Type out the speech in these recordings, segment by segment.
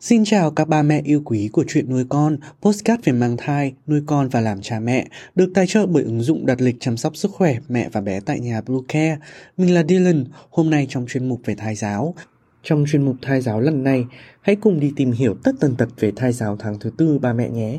Xin chào các ba mẹ yêu quý của chuyện nuôi con, postcard về mang thai, nuôi con và làm cha mẹ, được tài trợ bởi ứng dụng đặt lịch chăm sóc sức khỏe mẹ và bé tại nhà Blue Care. Mình là Dylan, hôm nay trong chuyên mục về thai giáo. Trong chuyên mục thai giáo lần này, hãy cùng đi tìm hiểu tất tần tật về thai giáo tháng thứ tư ba mẹ nhé.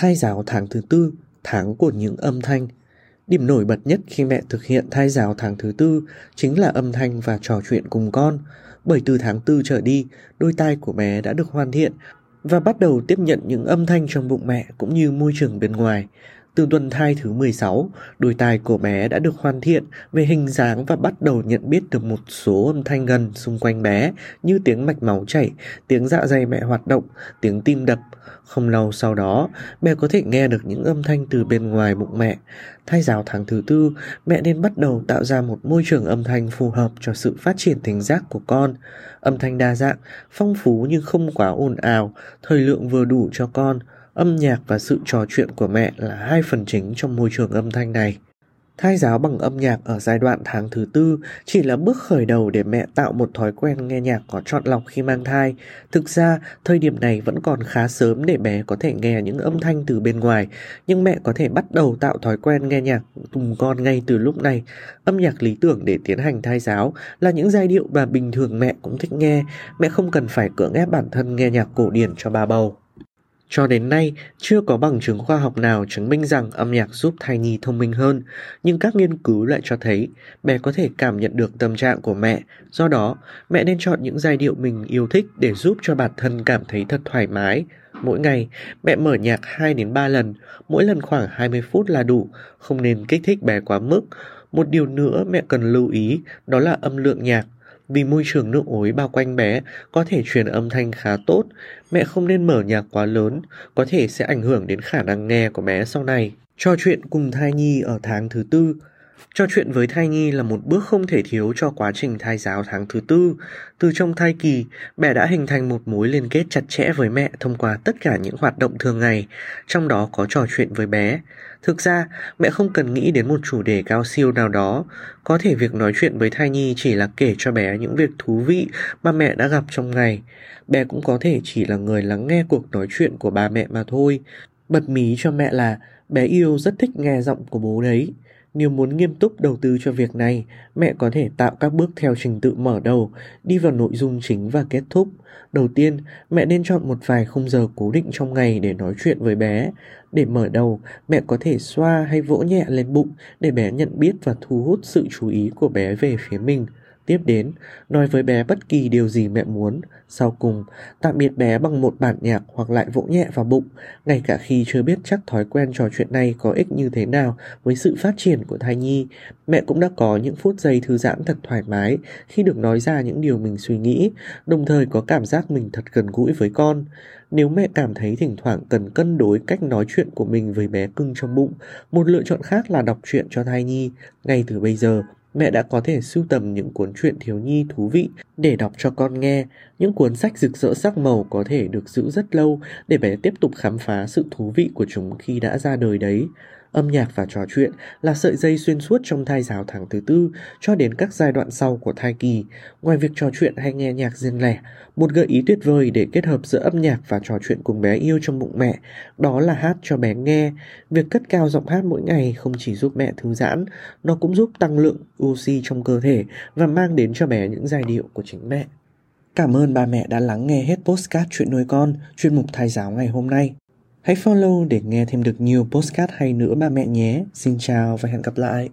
Thai giáo tháng thứ tư, tháng của những âm thanh. Điểm nổi bật nhất khi mẹ thực hiện thai giáo tháng thứ tư chính là âm thanh và trò chuyện cùng con. Bởi từ tháng tư trở đi, đôi tai của bé đã được hoàn thiện và bắt đầu tiếp nhận những âm thanh trong bụng mẹ cũng như môi trường bên ngoài. Từ tuần thai thứ 16, đôi tai của bé đã được hoàn thiện về hình dáng và bắt đầu nhận biết được một số âm thanh gần xung quanh bé như tiếng mạch máu chảy, tiếng dạ dày mẹ hoạt động, tiếng tim đập. Không lâu sau đó, bé có thể nghe được những âm thanh từ bên ngoài bụng mẹ. Thai giáo tháng thứ tư, mẹ nên bắt đầu tạo ra một môi trường âm thanh phù hợp cho sự phát triển thính giác của con. Âm thanh đa dạng, phong phú nhưng không quá ồn ào, thời lượng vừa đủ cho con – Âm nhạc và sự trò chuyện của mẹ là hai phần chính trong môi trường âm thanh này. Thai giáo bằng âm nhạc ở giai đoạn tháng thứ tư chỉ là bước khởi đầu để mẹ tạo một thói quen nghe nhạc có chọn lọc khi mang thai. Thực ra, thời điểm này vẫn còn khá sớm để bé có thể nghe những âm thanh từ bên ngoài, nhưng mẹ có thể bắt đầu tạo thói quen nghe nhạc cùng con ngay từ lúc này. Âm nhạc lý tưởng để tiến hành thai giáo là những giai điệu mà bình thường mẹ cũng thích nghe, mẹ không cần phải cưỡng ép bản thân nghe nhạc cổ điển cho bà bầu. Cho đến nay, chưa có bằng chứng khoa học nào chứng minh rằng âm nhạc giúp thai nhi thông minh hơn, nhưng các nghiên cứu lại cho thấy bé có thể cảm nhận được tâm trạng của mẹ. Do đó, mẹ nên chọn những giai điệu mình yêu thích để giúp cho bản thân cảm thấy thật thoải mái. Mỗi ngày, mẹ mở nhạc 2 đến 3 lần, mỗi lần khoảng 20 phút là đủ, không nên kích thích bé quá mức. Một điều nữa mẹ cần lưu ý đó là âm lượng nhạc vì môi trường nước ối bao quanh bé có thể truyền âm thanh khá tốt, mẹ không nên mở nhạc quá lớn, có thể sẽ ảnh hưởng đến khả năng nghe của bé sau này. Trò chuyện cùng thai nhi ở tháng thứ tư Trò chuyện với thai nhi là một bước không thể thiếu cho quá trình thai giáo tháng thứ tư. Từ trong thai kỳ, bé đã hình thành một mối liên kết chặt chẽ với mẹ thông qua tất cả những hoạt động thường ngày, trong đó có trò chuyện với bé. Thực ra, mẹ không cần nghĩ đến một chủ đề cao siêu nào đó. Có thể việc nói chuyện với thai nhi chỉ là kể cho bé những việc thú vị mà mẹ đã gặp trong ngày. Bé cũng có thể chỉ là người lắng nghe cuộc nói chuyện của ba mẹ mà thôi. Bật mí cho mẹ là bé yêu rất thích nghe giọng của bố đấy. Nếu muốn nghiêm túc đầu tư cho việc này, mẹ có thể tạo các bước theo trình tự mở đầu, đi vào nội dung chính và kết thúc. Đầu tiên, mẹ nên chọn một vài khung giờ cố định trong ngày để nói chuyện với bé. Để mở đầu, mẹ có thể xoa hay vỗ nhẹ lên bụng để bé nhận biết và thu hút sự chú ý của bé về phía mình. Tiếp đến, nói với bé bất kỳ điều gì mẹ muốn. Sau cùng, tạm biệt bé bằng một bản nhạc hoặc lại vỗ nhẹ vào bụng, ngay cả khi chưa biết chắc thói quen trò chuyện này có ích như thế nào với sự phát triển của thai nhi. Mẹ cũng đã có những phút giây thư giãn thật thoải mái khi được nói ra những điều mình suy nghĩ, đồng thời có cảm giác mình thật gần gũi với con. Nếu mẹ cảm thấy thỉnh thoảng cần cân đối cách nói chuyện của mình với bé cưng trong bụng, một lựa chọn khác là đọc truyện cho thai nhi. Ngay từ bây giờ, mẹ đã có thể sưu tầm những cuốn truyện thiếu nhi thú vị để đọc cho con nghe. Những cuốn sách rực rỡ sắc màu có thể được giữ rất lâu để bé tiếp tục khám phá sự thú vị của chúng khi đã ra đời đấy. Âm nhạc và trò chuyện là sợi dây xuyên suốt trong thai giáo tháng thứ tư cho đến các giai đoạn sau của thai kỳ. Ngoài việc trò chuyện hay nghe nhạc riêng lẻ, một gợi ý tuyệt vời để kết hợp giữa âm nhạc và trò chuyện cùng bé yêu trong bụng mẹ, đó là hát cho bé nghe. Việc cất cao giọng hát mỗi ngày không chỉ giúp mẹ thư giãn, nó cũng giúp tăng lượng oxy trong cơ thể và mang đến cho bé những giai điệu của chính mẹ. Cảm ơn ba mẹ đã lắng nghe hết postcard chuyện nuôi con, chuyên mục thai giáo ngày hôm nay. Hãy follow để nghe thêm được nhiều postcard hay nữa ba mẹ nhé. Xin chào và hẹn gặp lại.